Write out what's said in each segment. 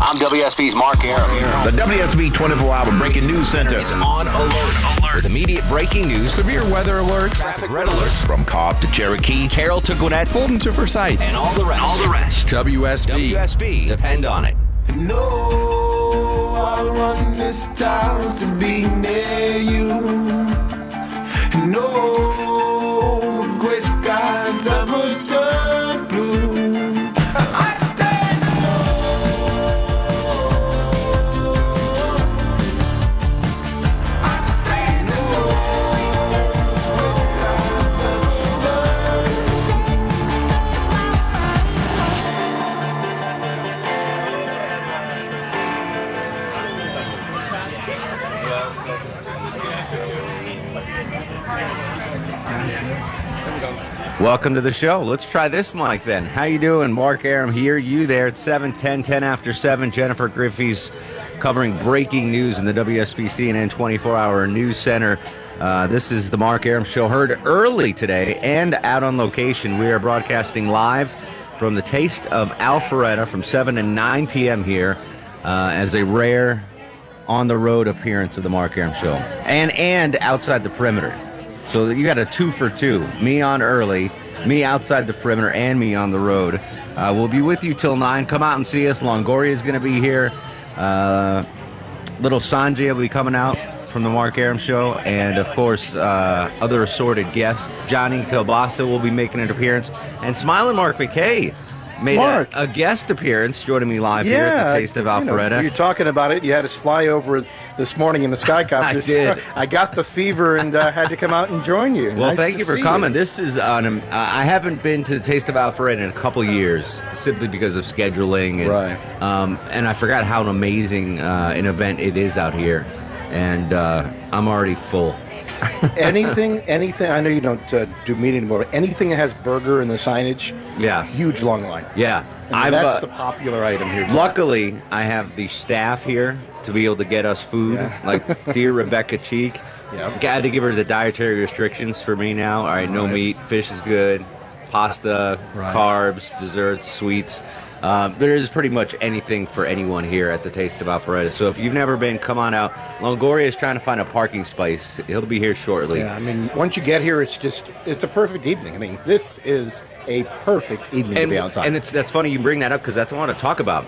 I'm WSB's Mark Arum. The WSB 24 Hour Breaking News Center is on alert. Alert. With immediate breaking news, severe weather alerts, traffic red alerts, from Cobb to Cherokee, Carroll to Gwinnett, Fulton to Forsyth, and all the rest. All the rest. WSB. WSB. Depend on it. No, I want this town to be near you. No, Welcome to the show. Let's try this mic then. How you doing? Mark Arum here, you there at 7, 10, 10 after 7. Jennifer Griffey's covering breaking news in the WSB CNN 24-hour news center. Uh, this is the Mark Arum Show, heard early today and out on location. We are broadcasting live from the Taste of Alpharetta from 7 and 9 p.m. here uh, as a rare on-the-road appearance of the Mark Arum Show. And, and outside the perimeter. So you got a two for two. Me on early, me outside the perimeter, and me on the road. Uh, we'll be with you till nine. Come out and see us. Longoria is going to be here. Uh, little Sanjay will be coming out from the Mark Arum Show, and of course, uh, other assorted guests. Johnny Kilbasa will be making an appearance, and Smiling Mark McKay made a, Mark. a guest appearance joining me live here at the Taste of you Alpharetta. you're talking about it. You had us fly over this morning in the Skycopter. I did. I got the fever and uh, had to come out and join you. Well, Nice thank you for coming. This is on. um, I haven't been to the Taste of Alpharetta in a couple years, simply because of scheduling. And, Right. Um, and I forgot how amazing uh, an event it is out here, and uh, I'm already full. anything, anything. I know you don't uh, do meat anymore. But anything that has burger in the signage, Yeah. huge long line. Yeah. I'm, that's uh, the popular item here. Luckily, I have the staff here to be able to get us food, Yeah. like dear Rebecca Cheek. Yep. Got to give her the dietary restrictions for me now. All right, no Right. meat, fish is good, pasta, Right. carbs, desserts, sweets. Um, there is pretty much anything for anyone here at the Taste of Alpharetta. So if you've never been, come on out. Longoria is trying to find a parking space. He'll be here shortly. Yeah, I mean, once you get here, it's just it's a perfect evening. I mean, this is a perfect evening and, to be outside. and it's that's funny you bring that up because that's what I want to talk about.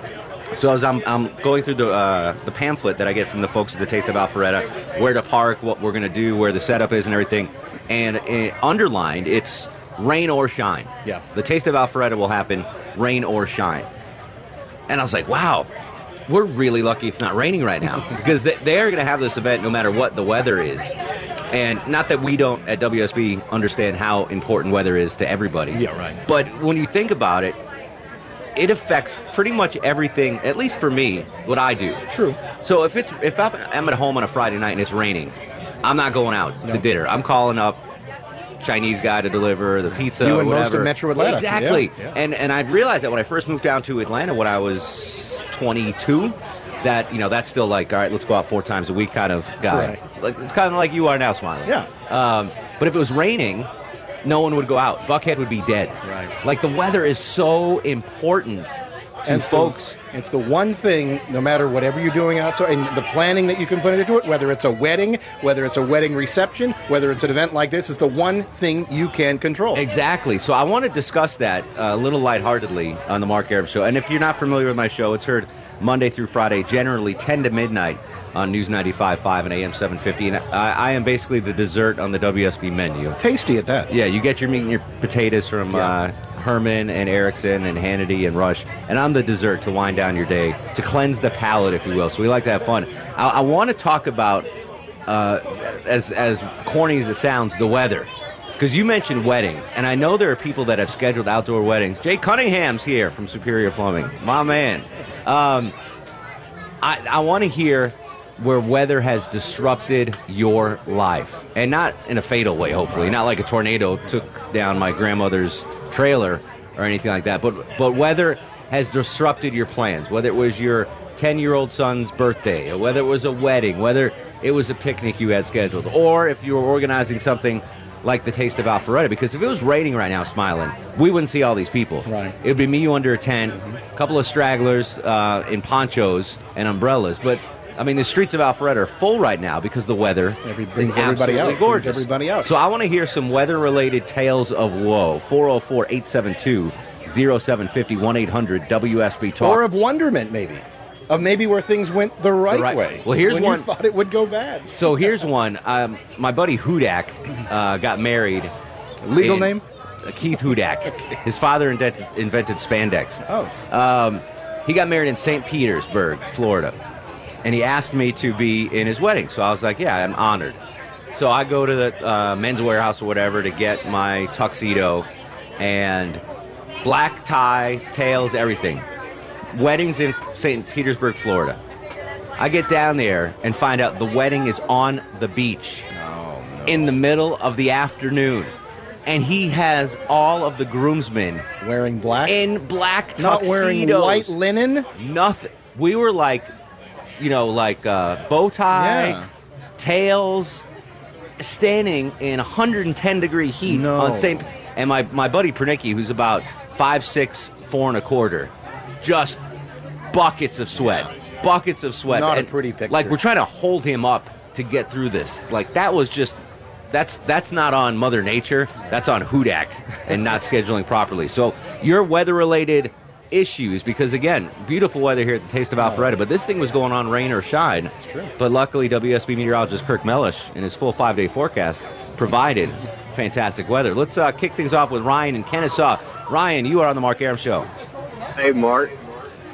So as I'm, I'm going through the uh, the pamphlet that I get from the folks at the Taste of Alpharetta, where to park, what we're going to do, where the setup is, and everything, and uh, underlined it's rain or shine. Yeah. The Taste of Alpharetta will happen, rain or shine. And I was like, wow, we're really lucky it's not raining right now because they, they're going to have this event no matter what the weather is. And not that we don't at WSB understand how important weather is to everybody. Yeah, right. But when you think about it, it affects pretty much everything, at least for me, what I do. True. So if it's if I'm I'm at home on a Friday night and it's raining, I'm not going out to dinner. I'm calling up Chinese guy to deliver the pizza. You or and most of whatever. Metro Atlanta. Exactly. Yeah, yeah. And and I've realized that when I first moved down to Atlanta when I was 22, that you know that's still like all right, let's go out four times a week kind of guy. Right. Like it's kind of like you are now, smiling. Yeah. Um, but if it was raining, no one would go out. Buckhead would be dead. Right. Like the weather is so important and it's folks. The, it's the one thing, no matter whatever you're doing outside, and the planning that you can put into it, whether it's a wedding, whether it's a wedding reception, whether it's an event like this, is the one thing you can control. Exactly. So I want to discuss that uh, a little lightheartedly on the Mark Arum Show. And if you're not familiar with my show, it's heard Monday through Friday, generally 10 to midnight on News 95.5 and AM 750. And I, I am basically the dessert on the WSB menu. Tasty at that. Yeah, you get your meat and your potatoes from Yeah. uh, Herman and Erickson and Hannity and Rush, and I'm the dessert to wind down your day, to cleanse the palate, if you will. So we like to have fun. I, I want to talk about, uh, as as corny as it sounds, the weather, because you mentioned weddings, and I know there are people that have scheduled outdoor weddings. Jay Cunningham's here from Superior Plumbing, my man. Um, I, I want to hear where weather has disrupted your life, and not in a fatal way. Hopefully, not like a tornado took down my grandmother's trailer or anything like that. But but weather has disrupted your plans. Whether it was your 10 year old son's birthday, or whether it was a wedding, whether it was a picnic you had scheduled, or if you were organizing something like the Taste of Alpharetta. Because if it was raining right now, smiling, we wouldn't see all these people. Right. It would be me, you under a tent, a couple of stragglers uh, in ponchos and umbrellas. But I mean, the streets of Alpharetta are full right now because the weather Every- brings everybody out, brings gorgeous. everybody out. So I want to hear some weather-related tales of woe. 404-872-0750 1-800-WSB Talk. Or of wonderment, maybe. Of maybe where things went the right, right- way. Well, here's one- you thought it would go bad. So here's one. Um, my buddy Hudak uh, got married. Legal in- name? Uh, Keith Hudak. His father invented, invented spandex. Oh. Um, he got married in St. Petersburg, Florida. And he asked me to be in his wedding. So I was like, yeah, I'm honored. So I go to the uh, men's warehouse or whatever to get my tuxedo and black tie, tails, everything. Weddings in St. Petersburg, Florida. I get down there and find out the wedding is on the beach in the middle of the afternoon. And he has all of the groomsmen Wearing black? in black tuxedos. not wearing white linen? Nothing. We were like, you know, like uh, bow tie, Yeah. tails, standing in 110 degree heat No. on St. And my, my buddy Pernicki, who's about five six, four and a quarter, just buckets of sweat, buckets of sweat. Not a And, pretty picture. Like we're trying to hold him up to get through this. Like that was just. That's that's not on Mother Nature. That's on Hudak and not scheduling properly. So your weather-related issues, because again, beautiful weather here at the Taste of Alpharetta, but this thing was going on rain or shine. That's true. But luckily, WSB meteorologist Kirk Mellish, in his full five-day forecast, provided fantastic weather. Let's uh, kick things off with Ryan in Kennesaw. Ryan, you are on the Mark Arum Show. Hey, Mark.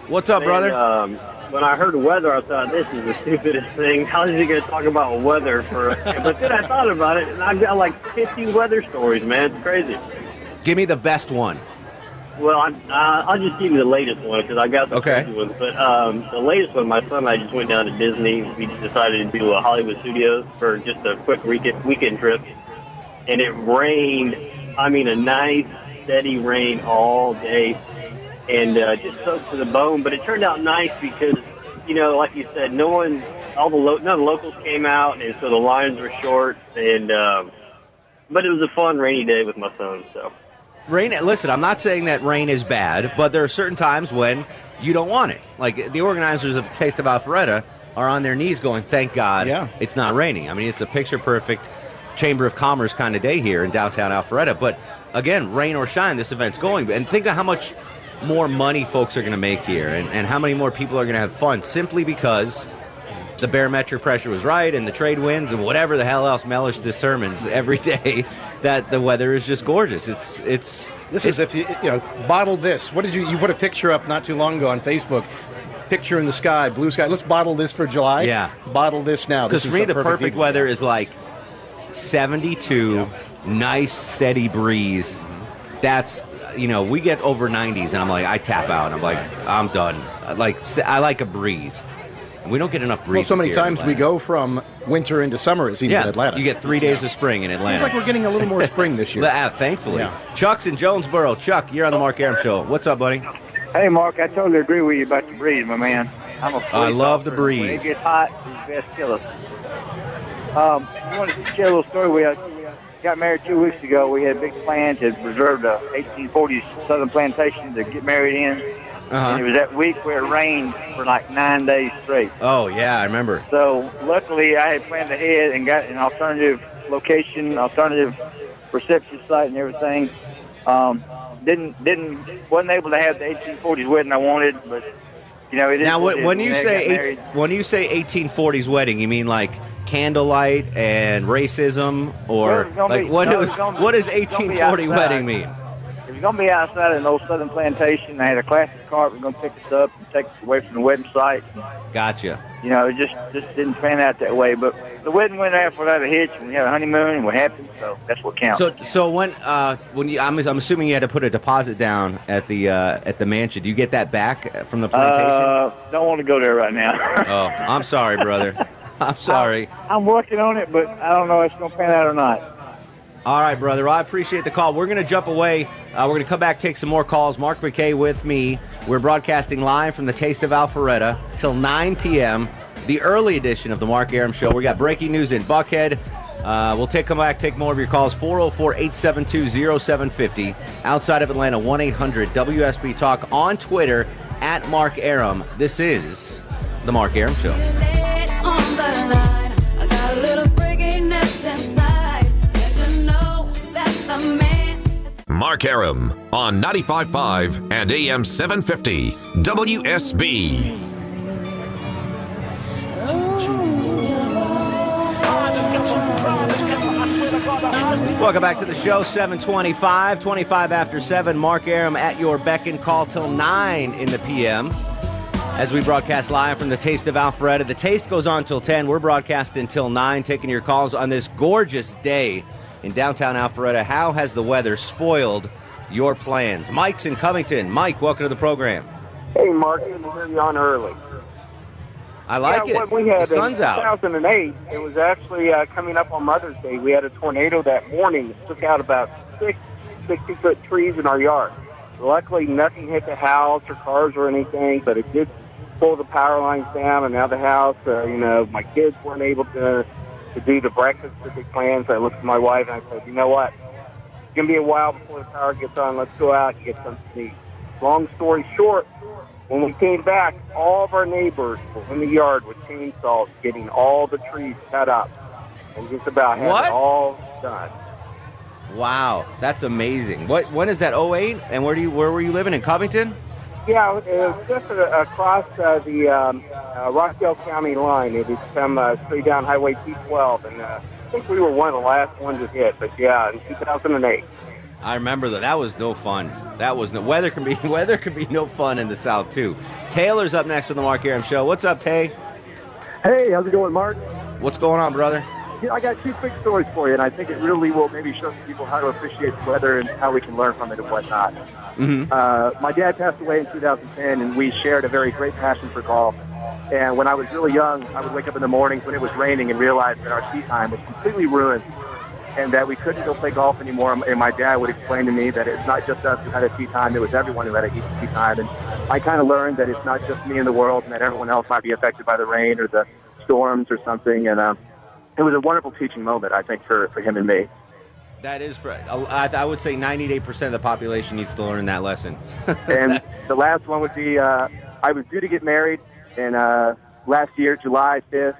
What's up, brother? Um, when I heard weather, I thought this is the stupidest thing. How is he going to talk about weather for? but then I thought about it, and I've got like 50 weather stories, man. It's crazy. Give me the best one. Well, I, uh, I'll just give you the latest one because I got the Okay. crazy ones. But um, the latest one, my son and I just went down to Disney. We decided to do a Hollywood Studios for just a quick weekend weekend trip, and it rained. I mean, a nice steady rain all day, and uh, just soaked to the bone. But it turned out nice because, you know, like you said, no one, all the lo- none of the locals came out, and so the lines were short. And um, but it was a fun rainy day with my son. So. Rain. Listen, I'm not saying that rain is bad, but there are certain times when you don't want it. Like the organizers of Taste of Alpharetta are on their knees going, "Thank God, Yeah. it's not raining." I mean, it's a picture perfect Chamber of Commerce kind of day here in downtown Alpharetta. But again, rain or shine, this event's going. And think of how much more money folks are going to make here, and, and how many more people are going to have fun simply because the barometric pressure was right and the trade winds and whatever the hell else Mellish determines every day that the weather is just gorgeous. It's it's This is if you you know bottle this. What did you you put a picture up not too long ago on Facebook? Picture in the sky, blue sky. Let's bottle this for July. Yeah. Bottle this now. because This for is me the perfect evening. weather is like 72 nice steady breeze that's you know we get over 90s and i'm like i tap out i'm like i'm done like i like a breeze we don't get enough breeze Well, so many times we go from winter into summer. It seems yeah in Atlanta. you get three days of spring in Atlanta. Seems like we're getting a little more spring this year. Yeah, thankfully Yeah. chuck's in jonesboro chuck you're on the mark arum show what's up buddy Hey, Mark, I totally agree with you about the breeze, my man. I'm a I love the breeze. When it gets hot, it's best kill us. Um, I wanted to share a little story. We uh, got married two weeks ago. We had a big plan to reserve the 1840s Southern Plantation to get married in. Uh-huh. And it was that week where it rained for like nine days straight. oh yeah i remember So luckily, I had planned ahead and got an alternative location, alternative reception site, and everything. Um, didn't didn't wasn't able to have the 1840s wedding I wanted, but you know it is. now what when, it you I say eight, when you say 1840s wedding you mean like candlelight and racism or Well, like be- what no, is what does it's gonna be 1840 wedding mean Was you're gonna be outside in old Southern Plantation. They had a classic car. We're gonna pick us up and take us away from the wedding site. Gotcha. You know, it just just didn't pan out that way. But the wedding went off without a hitch. We had a honeymoon and we're happy. So that's what counts. So, so when uh, when you, I'm, I'm assuming you had to put a deposit down at the uh, at the mansion. Do you get that back from the plantation? uh, don't want to go there right now. oh, I'm sorry, brother. I'm sorry. I'm working on it, but I don't know if it's gonna pan out or not. All right, brother. I appreciate the call. We're going to jump away. Uh, we're going to come back, take some more calls. Mark McKay with me. We're broadcasting live from the Taste of Alpharetta till 9 p.m. The early edition of the Mark Arum Show. We got breaking news in Buckhead. Uh, we'll take come back, take more of your calls. 404-872-0750. Outside of Atlanta, 1-800-WSB Talk on Twitter at Mark Arum. This is the Mark Arum Show. Mark Arum on 95.5 and AM 750 WSB. Welcome back to the show, 725, 25 after 7. Mark Arum at your beck and call till 9 in the p.m. As we broadcast live from the Taste of Alpharetta. The taste goes on till 10. We're broadcasting till 9, taking your calls on this gorgeous day in downtown Alpharetta. How has the weather spoiled your plans? Mike's in Covington. Mike, welcome to the program. Hey, Mark, hear on early. I like yeah, it. When we had the sun's in out. 2008, it was actually uh, coming up on Mother's Day. We had a tornado that morning that took out about six 60 foot trees in our yard. Luckily, nothing hit the house or cars or anything, but it did pull the power lines down. And now the house, uh, you know, my kids weren't able to to do the breakfast they planned. I looked at my wife and I said, you know what? It's gonna be a while before the power gets on. Let's go out and get something to eat. Long story short, when we came back, all of our neighbors were in the yard with chainsaws getting all the trees cut up and just about had What? it all done. Wow, that's amazing. What? When is that? 08? And where do you? Where were you living in Covington? Yeah, it was just across uh, the um, uh, Rockdale County line. It had come uh, straight down Highway 212, and uh, I think we were one of the last ones to hit. But yeah, in 2008. I remember that. That was no fun. That was no weather can be weather can be no fun in the South too. Taylor's up next on the Mark Arum Show. What's up, Tay? Hey, how's it going, Mark? What's going on, brother? I got two quick stories for you, and I think it really will maybe show some people how to appreciate the weather and how we can learn from it and whatnot. Mm-hmm. Uh, my dad passed away in 2010, and we shared a very great passion for golf. And when I was really young, I would wake up in the mornings when it was raining and realize that our tee time was completely ruined and that we couldn't go play golf anymore. And my dad would explain to me that it's not just us who had a tee time, it was everyone who had a tee time. And I kind of learned that it's not just me in the world and that everyone else might be affected by the rain or the storms or something. And um, it was a wonderful teaching moment, I think, for, for him and me. That is, I, I would say 98% of the population needs to learn that lesson. and the last one would be uh, I was due to get married in uh, last year, July 5th,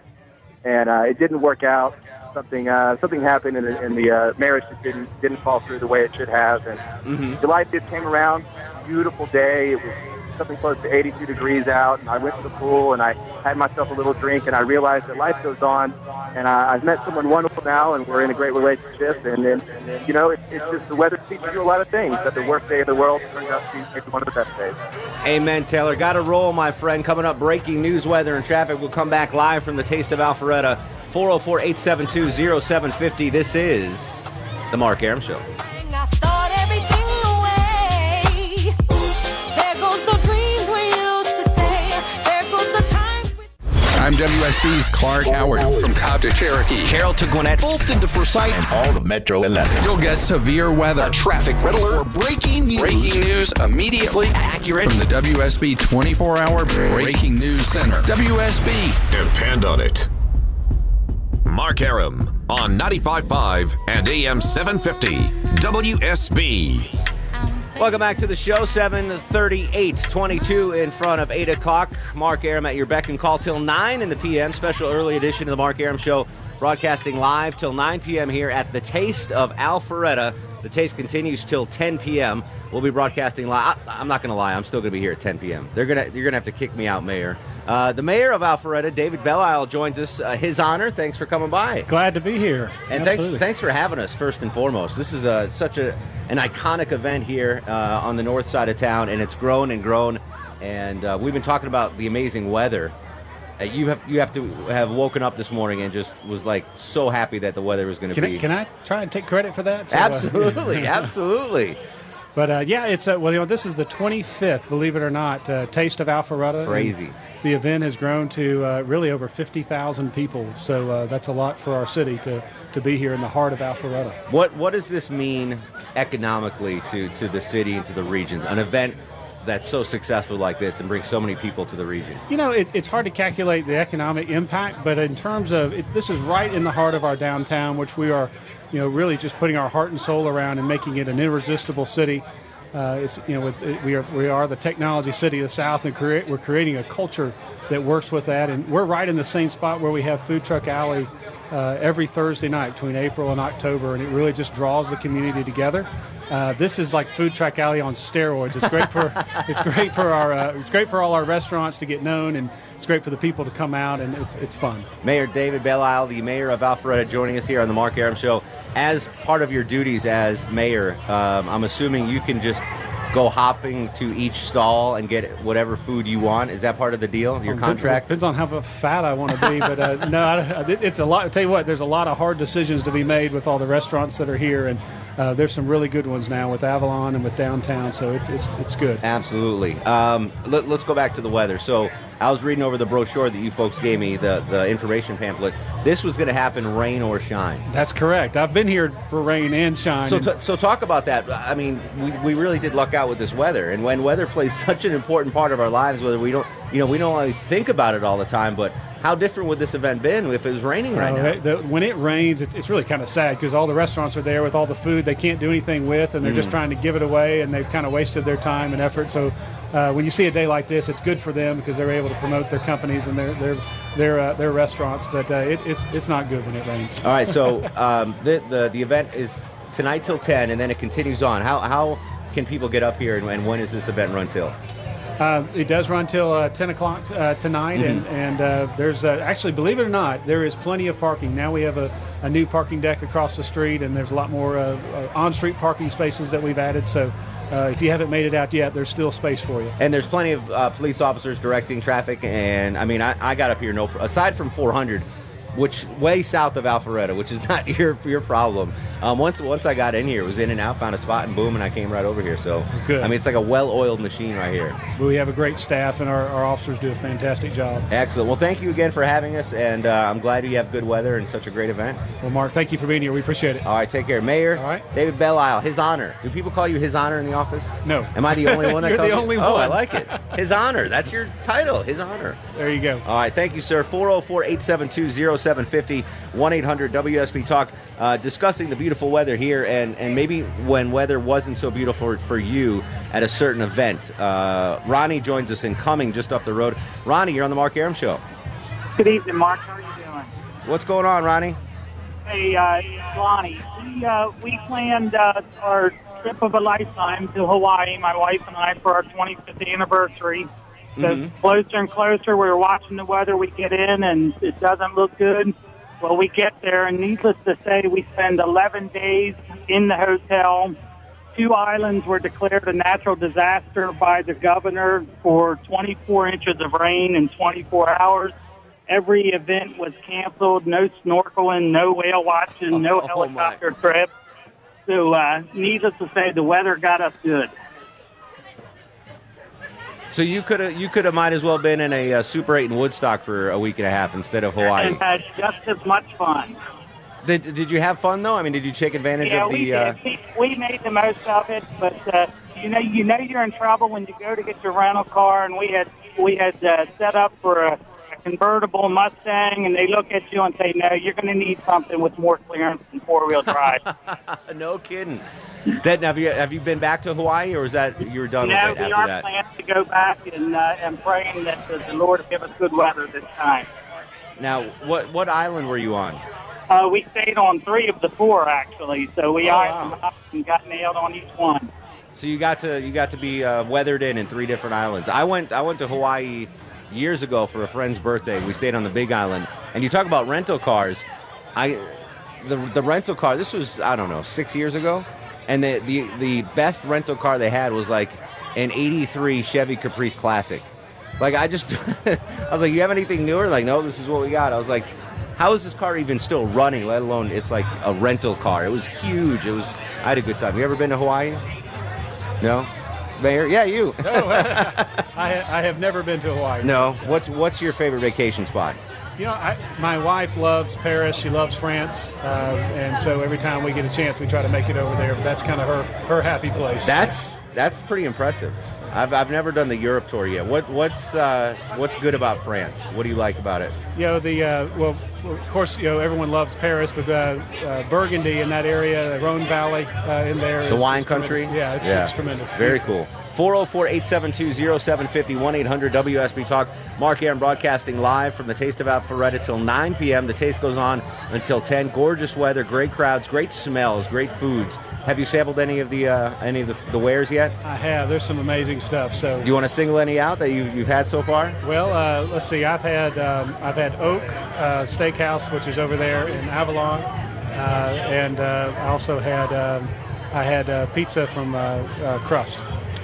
and uh, it didn't work out. Something uh, something happened, and, the- and the uh, marriage just didn't didn't fall through the way it should have. And Mhm. July 5th came around, beautiful day. It was something close to 82 degrees out, and I went to the pool and I had myself a little drink, and I realized that life goes on. And I, I've met someone wonderful now, and we're in a great relationship. And then, you know, it, it's just the weather teaches you a lot of things. That the worst day of the world turns out to be one of the best days. Amen, Taylor. Got to roll, my friend. Coming up, breaking news, weather, and traffic. We'll come back live from the Taste of Alpharetta, 404 872 0750. This is The Mark Arum Show. I'm WSB's Clark Howard from Cobb to Cherokee. Carroll to Gwinnett, Fulton to Forsyth, And all of Metro Atlanta. You'll get severe weather. a traffic red alert, or breaking news. Breaking news immediately Accurate. from the WSB 24 hour Breaking News Center. WSB. Depend on it. Mark Arum on 95.5 and AM 750 WSB. Welcome back to the show. 738, 22 in front of 8 o'clock. Mark Arum at your beck and call till 9 in the p.m. Special early edition of the Mark Arum Show, broadcasting live till 9 p.m. here at the Taste of Alpharetta. The taste continues till 10 p.m. We'll be broadcasting live. I, am not going to lie. I'm still going to be here at 10 p.m. They're gonna you're going to have to kick me out, Mayor. Uh, the mayor of Alpharetta, David Belle Isle, joins us. Uh, his honor. Thanks for coming by. Glad to be here. And Absolutely. thanks thanks for having us first and foremost. This is a, such a an iconic event here uh, on the north side of town, and it's grown and grown. And uh, we've been talking about the amazing weather. Uh, you have you have to have woken up this morning and just was like so happy that the weather was going to be. I, can I try and take credit for that? So, uh, absolutely, absolutely. But uh, yeah, it's uh, well, you know, this is the 25th, believe it or not, uh, Taste of Alpharetta. Crazy. The event has grown to uh, really over 50,000 people, so uh, that's a lot for our city to, to be here in the heart of Alpharetta. What what does this mean economically to to the city and to the region? An event that's so successful like this and brings so many people to the region. You know, it, it's hard to calculate the economic impact, but in terms of it, this is right in the heart of our downtown, which we are, you know, really just putting our heart and soul around and making it an irresistible city. Uh, it's you know with, it, we are we are the technology city of the South, and we're creating a culture that works with that, and we're right in the same spot where we have Food Truck Alley uh, every Thursday night between April and October, and it really just draws the community together. Uh, this is like Food Truck Alley on steroids. It's great for it's great for our uh, it's great for all our restaurants to get known, and it's great for the people to come out, and it's it's fun. Mayor David Belle Isle, the mayor of Alpharetta, joining us here on the Mark Arum Show. As part of your duties as mayor, um, I'm assuming you can just go hopping to each stall and get whatever food you want. Is that part of the deal? Your Um, contract? depends on how fat I want to be, but uh, no, I, it's a lot. I tell you what, there's a lot of hard decisions to be made with all the restaurants that are here, and uh, there's some really good ones now with Avalon and with downtown, so it's it's, it's good. Absolutely. Um, let, us go back to the weather. So I was reading over the brochure that you folks gave me, the, the information pamphlet. This was going to happen rain or shine. That's correct. I've been here for rain and shine. So, t- so talk about that. I mean, we, we really did luck out with this weather, and when weather plays such an important part of our lives, whether we don't, you know, we don't really think about it all the time. But how different would this event been if it was raining right Uh, now? the- when it rains, it's, it's really kind of sad because all the restaurants are there with all the food they can't do anything with, and they're just Mm. trying to give it away, and they've kind of wasted their time and effort. So uh, when you see a day like this, it's good for them because they're able to promote their companies and their their their, uh, their restaurants. But uh, it, it's it's not good when it rains. All right, so um, the, the the event is tonight till ten, and then it continues on. How how can people get up here, and, and when is this event run till? Uh, it does run till uh, 10 o'clock uh, tonight, and, Mhm. and uh, there's uh, actually, believe it or not, there is plenty of parking. Now we have a, a new parking deck across the street, and there's a lot more uh, on street parking spaces that we've added. So uh, if you haven't made it out yet, there's still space for you. And there's plenty of uh, police officers directing traffic. And I mean, I, I got up here no aside from 400, which way south of Alpharetta, which is not your your problem. Um, once once I got in here, it was in and out, found a spot, and boom, and I came right over here. So Good. I mean, it's like a well-oiled machine right here. But we have a great staff, and our, our officers do a fantastic job. Excellent. Well, thank you again for having us, and uh, I'm glad you have good weather and such a great event. Well, Mark, thank you for being here. We appreciate it. All right, take care, Mayor. All right. David Belle Isle, His Honor. Do people call you His Honor in the office? No. Am I the only one You're calls the you- only Oh, I like it. His Honor. That's your title. His Honor. There you go. All right, thank you, sir. 404 872 0750 1 800 WSB Talk, uh, discussing the beautiful weather here and, and maybe when weather wasn't so beautiful for you at a certain event. Uh, Ronnie joins us in coming just up the road. Ronnie, you're on the Mark Arum Show. Good evening, Mark. How are you doing? What's going on, Ronnie? Hey, uh, Lonnie. We uh, we planned uh, our trip of a lifetime to Hawaii, my wife and I, for our 25th anniversary. So Mhm. closer and closer, we were watching the weather. We get in, and it doesn't look good. Well, we get there, and needless to say, we spend 11 days in the hotel. Two islands were declared a natural disaster by the governor for 24 inches of rain in 24 hours. Every event was canceled. No snorkeling, no whale watching, no Oh, helicopter trips. So, uh, needless to say, the weather got us good. So you could have you could have might as well been in a uh, Super 8 in Woodstock for a week and a half instead of Hawaii. And had just as much fun. Did, did you have fun though? I mean, did you take advantage yeah, of we the? Uh. We, we made the most of it, but uh, you know, you know, you're in trouble when you go to get your rental car, and we had we had uh, set up for a convertible Mustang, and they look at you and say, "No, you're going to need something with more clearance and four wheel drive." no kidding. That have you have you been back to Hawaii or is that you're done no, with it we after are that? planning to go back and uh, and praying that the, the Lord will give us good weather this time. Now, what what island were you on? Uh, we stayed on three of the four actually, so we Oh, them and got nailed on each one. So you got to you got to be uh, weathered in in three different islands. I went I went to Hawaii years ago for a friend's birthday. We stayed on the Big Island, and you talk about rental cars. I the the rental car. This was I don't know six years ago, and the the the best rental car they had was like an '83 Chevy Caprice Classic. Like I just I was like, you have anything newer? Like no, this is what we got. I was like. How is this car even still running? Let alone it's like a rental car. It was huge. It was. I had a good time. You ever been to Hawaii? No, Mayor. Yeah, you. No, I, I have never been to Hawaii. No. What's what's your favorite vacation spot? You know, I, my wife loves Paris. She loves France, uh, and so every time we get a chance, we try to make it over there. But that's kind of her her happy place. That's that's pretty impressive. I've, I've never done the Europe tour yet. What what's uh, what's good about France? What do you like about it? you know the uh, well, of course, you know everyone loves Paris, but uh, uh, Burgundy in that area, the Rhone Valley uh, in there, The is- wine country? tremendous. Yeah, it's, it's tremendous. Very cool. 404 872 0750 1 800 WSB Talk. Mark Arum broadcasting live from the Taste of Alpharetta till 9 p.m. The taste goes on until 10. Gorgeous weather, great crowds, great smells, great foods. Have you sampled any of the uh, any of the, the wares yet? I have. There's some amazing stuff. So Do you want to single any out that you've, you've had so far? Well, uh, let's see. I've had um, I've had Oak uh, Steakhouse, which is over there in Avalon, uh, and uh, I also had um, I had uh, pizza from Crust.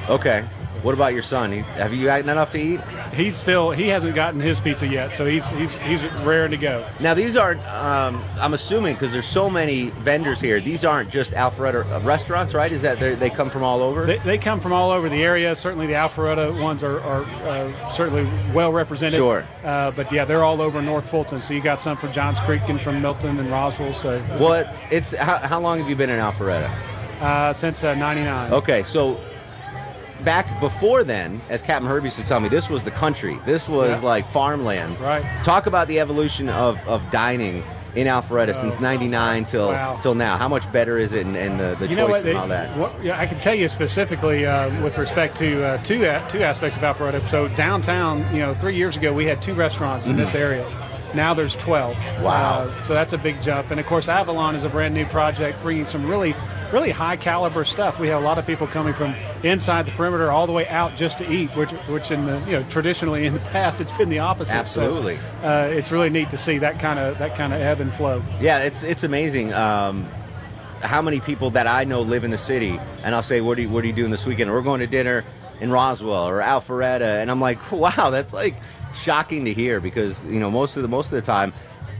Okay. What about your son? He, have you gotten enough to eat? He's still he hasn't gotten his pizza yet, so he's he's he's raring to go. Now these aren't. Um, I'm assuming because there's so many vendors here. These aren't just Alpharetta restaurants, right? Is that they're- come from all over? They, they come from all over the area. Certainly, the Alpharetta ones are, are uh, certainly well represented. Sure. Uh, but yeah, they're all over North Fulton. So you got some from Johns Creek and from Milton and Roswell. So What? It's how, how long have you been in Alpharetta? Uh, since uh, '99. Okay, so back before then, as Captain Herb used to tell me, this was the country. This was Yeah. like farmland. Right. Talk about the evolution of, of dining in Alpharetta since '99 till Oh. Wow. till now. How much better is it, and, and the, the you choice know what? and all that? what- yeah, I can tell you specifically uh, with respect to uh, two a- two aspects of Alpharetta. So downtown, you know, three years ago we had two restaurants in this Mhm. area. Now there's 12. Wow. Uh, so that's a big jump. And of course, Avalon is a brand new project, bringing some really, really high caliber stuff. We have a lot of people coming from inside the perimeter all the way out just to eat, which, which in the, you know, traditionally in the past it's been the opposite. So, Absolutely. uh, it's really neat to see that kind of that kind of ebb and flow. Yeah, it's it's amazing. Um, how many people that I know live in the city, and I'll say, "What are you, what are you doing this weekend?" We're going to dinner in Roswell or Alpharetta, and I'm like, "Wow, that's like shocking to hear," because you know most of the most of the time,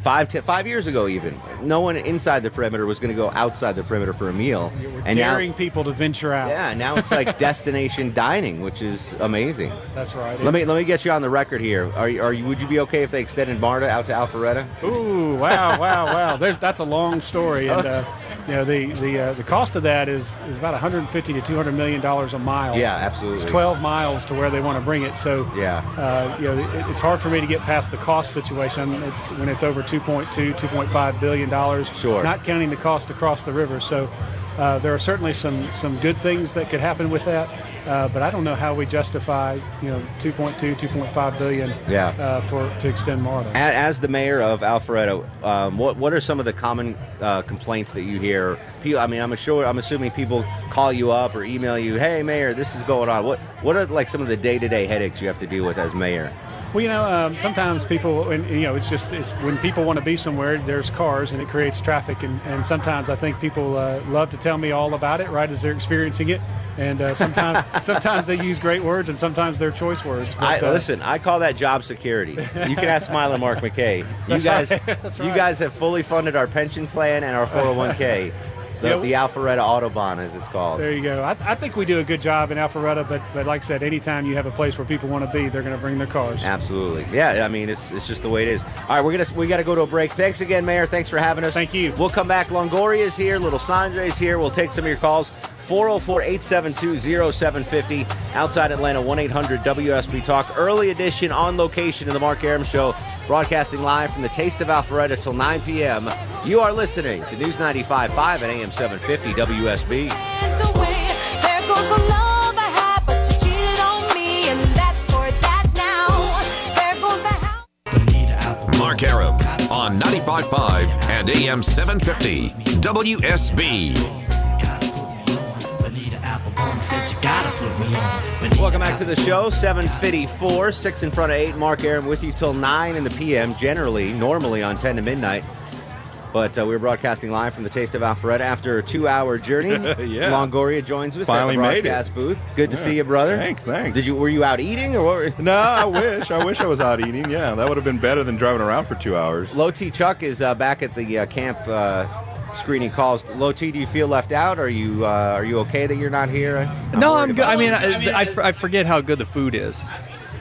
five te- five years ago even, no one inside the perimeter was going to go outside the perimeter for a meal, and now. Daring people to venture out. Yeah, now it's like destination dining, which is amazing. That's right. Let me let me get you on the record here. Are you, are you would you be okay if they extended Marta out to Alpharetta? Ooh, wow, wow, wow! There's that's a long story, and uh, you know the the uh, the cost of that is is about 150 to 200 million dollars a mile. Yeah, absolutely. It's 12 miles to where they want to bring it. So Yeah. uh, you know it, it's hard for me to get past the cost situation it's, when it's over 2.2, 2.5 billion dollars. Sure. Not counting the cost across the river. So. Uh, there are certainly some, some good things that could happen with that, uh, but I don't know how we justify, you know, 2.2, 2.5 billion Yeah. uh, for to extend MARTA. As the mayor of Alpharetta, um, what what are some of the common uh, complaints that you hear? People, I mean, I'm sure I'm assuming people call you up or email you, "Hey, mayor, this is going on." What what are like some of the day to day headaches you have to deal with as mayor? Well, you know, um, sometimes people, and you know, it's just it's, when people want to be somewhere, there's cars and it creates traffic, and, and sometimes I think people uh, love to tell me all about it right as they're experiencing it, and uh, sometimes sometimes they use great words and sometimes they're choice words. I, uh, listen, I call that job security. You can ask Smile and Mark McKay. You guys, right. You right. guys have fully funded our pension plan and our 401k, the, Yeah, the Alpharetta Autobahn, as it's called. There you go. I, I think we do a good job in Alpharetta, but but like I said, anytime you have a place where people want to be, they're going to bring their cars. Absolutely. Yeah, I mean it's it's just the way it is. All right, we're gonna we got to go to a break. Thanks again, Mayor. Thanks for having us. Thank you. We'll come back. Longoria's here. Little Sandre's here. We'll take some of your calls. 404-872-0750 outside Atlanta 1-800-WSB Talk early edition on location in the Mark Arum show broadcasting live from the Taste of Alpharetta till 9 p.m. You are listening to News 95.5 and AM 750 WSB. There goes the love I had, but you cheated on me, and that's for that now. There goes the house. Mark Arum on 95.5 and AM 750 WSB. Welcome back to the show. 754, 6 in front of 8. Mark Arum with you till 9 in the p.m., generally, normally on 10 to midnight. But uh, we're broadcasting live from the Taste of Alpharetta after a two hour journey. Yeah. Longoria joins us Finally at the made it. broadcast booth. Good to Yeah. see you, brother. Thanks, thanks. Did you Were you out eating or what? were- No, I wish. I wish I was out eating. Yeah, that would have been better than driving around for two hours. Low T Chuck is uh, back at the uh, camp uh, screening calls. Low T, do you feel left out? Are you uh, Are you okay that you're not here? no, I'm good. about I it. mean, I, I, f- I forget how good the food is.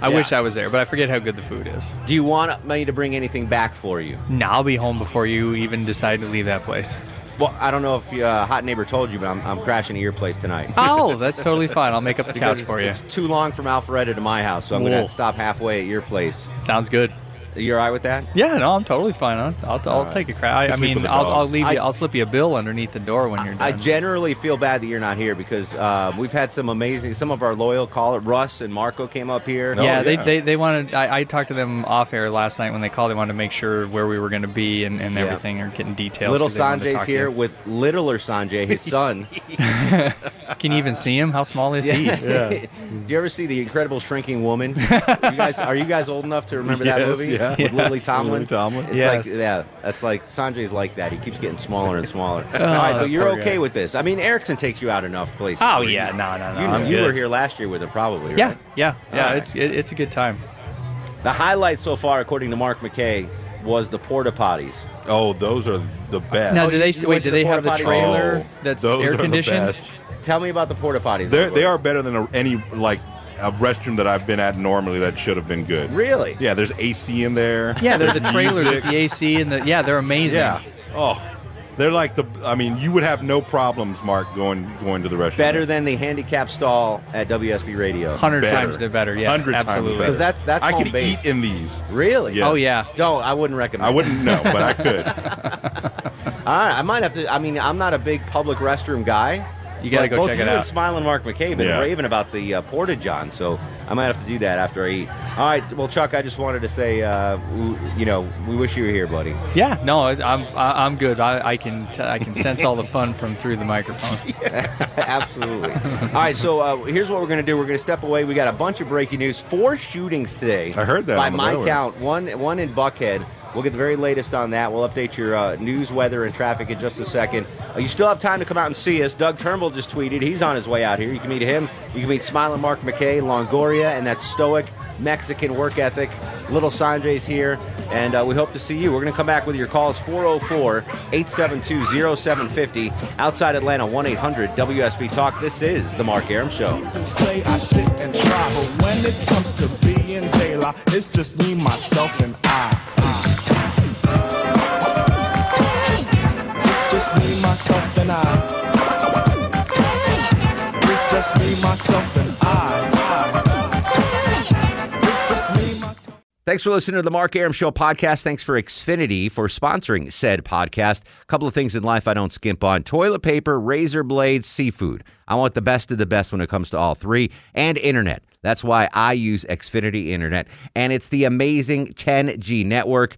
I Yeah. wish I was there, but I forget how good the food is. Do you want me to bring anything back for you? No, I'll be home before you even decide to leave that place. Well, I don't know if uh, Hot Neighbor told you, but I'm, I'm crashing at your place tonight. Oh, that's totally fine. I'll make up the Because couch for you. it's, it's too long from Alpharetta to my house, so I'm going to stop halfway at your place. Sounds good. You all right with that? Yeah, no, I'm totally fine. I'll, I'll, I'll All right. take a crack. I, I mean, I'll. I'll leave you. I- I'll slip you a bill underneath the door when you're done. I generally feel bad that you're not here because uh, we've had some amazing. Some of our loyal caller Russ and Marco came up here. yeah, They, they they wanted. I, I talked to them off air last night when they called. They wanted to make sure where we were going to be and, and Yeah. everything, or getting details. Little 'cause they wanted to Sanjay's here with littler Sanjay, his son. Can you even see him? How small is he? Do you ever see the Incredible Shrinking Woman? you guys, are you guys old enough to remember that Yes, movie yeah. with Lily Yes, Tomlin? Lily Tomlin. It's Yes. like yeah, that's like Sanjay's like that. He keeps getting smaller and smaller. Oh, All right, but oh, you're okay guy. with this. I mean, Erickson takes you out enough places. Oh, where yeah, you- no, no, no, You, I'm you were good. here last year with him, probably. Right? Yeah, yeah, yeah. All right. It's it, it's a good time. The highlight so far, according to Mark McKay, was the porta potties. Oh, those are the best. Now, do oh, they you st- went wait? to Do the they have the porta potties? trailer Oh, that's those air are the conditioned? best. Tell me about the porta potties. They're, they are better than a, any like a restroom that I've been at normally that should have been good. Really? Yeah, there's AC in there. Yeah, there's the trailers music. with the AC and the yeah, they're amazing. Yeah. Oh, they're like the. I mean, you would have no problems, Mark, going going to the restroom. better than the handicap stall at WSB Radio. Hundred times they're better. Yes, Hundred times absolutely. better. Because that's that's I home could base. eat in these. Really? Yes. Oh yeah. Don't. I wouldn't recommend. I wouldn't know, but I could. All right, I might have to. I mean, I'm not a big public restroom guy. You gotta go both check you it and out. Smile and Mark McKay been Yeah. raving about the uh, Porta John, so I might have to do that after I eat. All right, well, Chuck, I just wanted to say, uh, w- you know, we wish you were here, buddy. Yeah, no, I- I'm I- I'm good. I, I can t- I can sense all the fun from through the microphone. Absolutely. All right, so uh, here's what we're going to do. We're going to step away. We got a bunch of breaking news. Four shootings today. I heard that By on the my railroad. count, one one in Buckhead. We'll get the very latest on that. We'll update your uh, news, weather, and traffic in just a second. Uh, you still have time to come out and see us. Doug Turnbull just tweeted. He's on his way out here. You can meet him. You can meet Smiling Mark McKay, Longoria, and that stoic Mexican work ethic. Little Sanjay's here, and uh, we hope to see you. We're going to come back with your calls 404 872 0750. Outside Atlanta, 1 800 WSB Talk. This is The Mark Arum Show. say I sit and try, but when it comes to being daylight, it's just me, myself, and me, myself, and I. It's just me, myself, and I. It's just me, myself. Thanks for listening to the Mark Arum Show podcast. Thanks for Xfinity for sponsoring said podcast. A couple of things in life I don't skimp on toilet paper, razor blades, seafood. I want the best of the best when it comes to all three, and internet. That's why I use Xfinity Internet, and it's the amazing 10G network.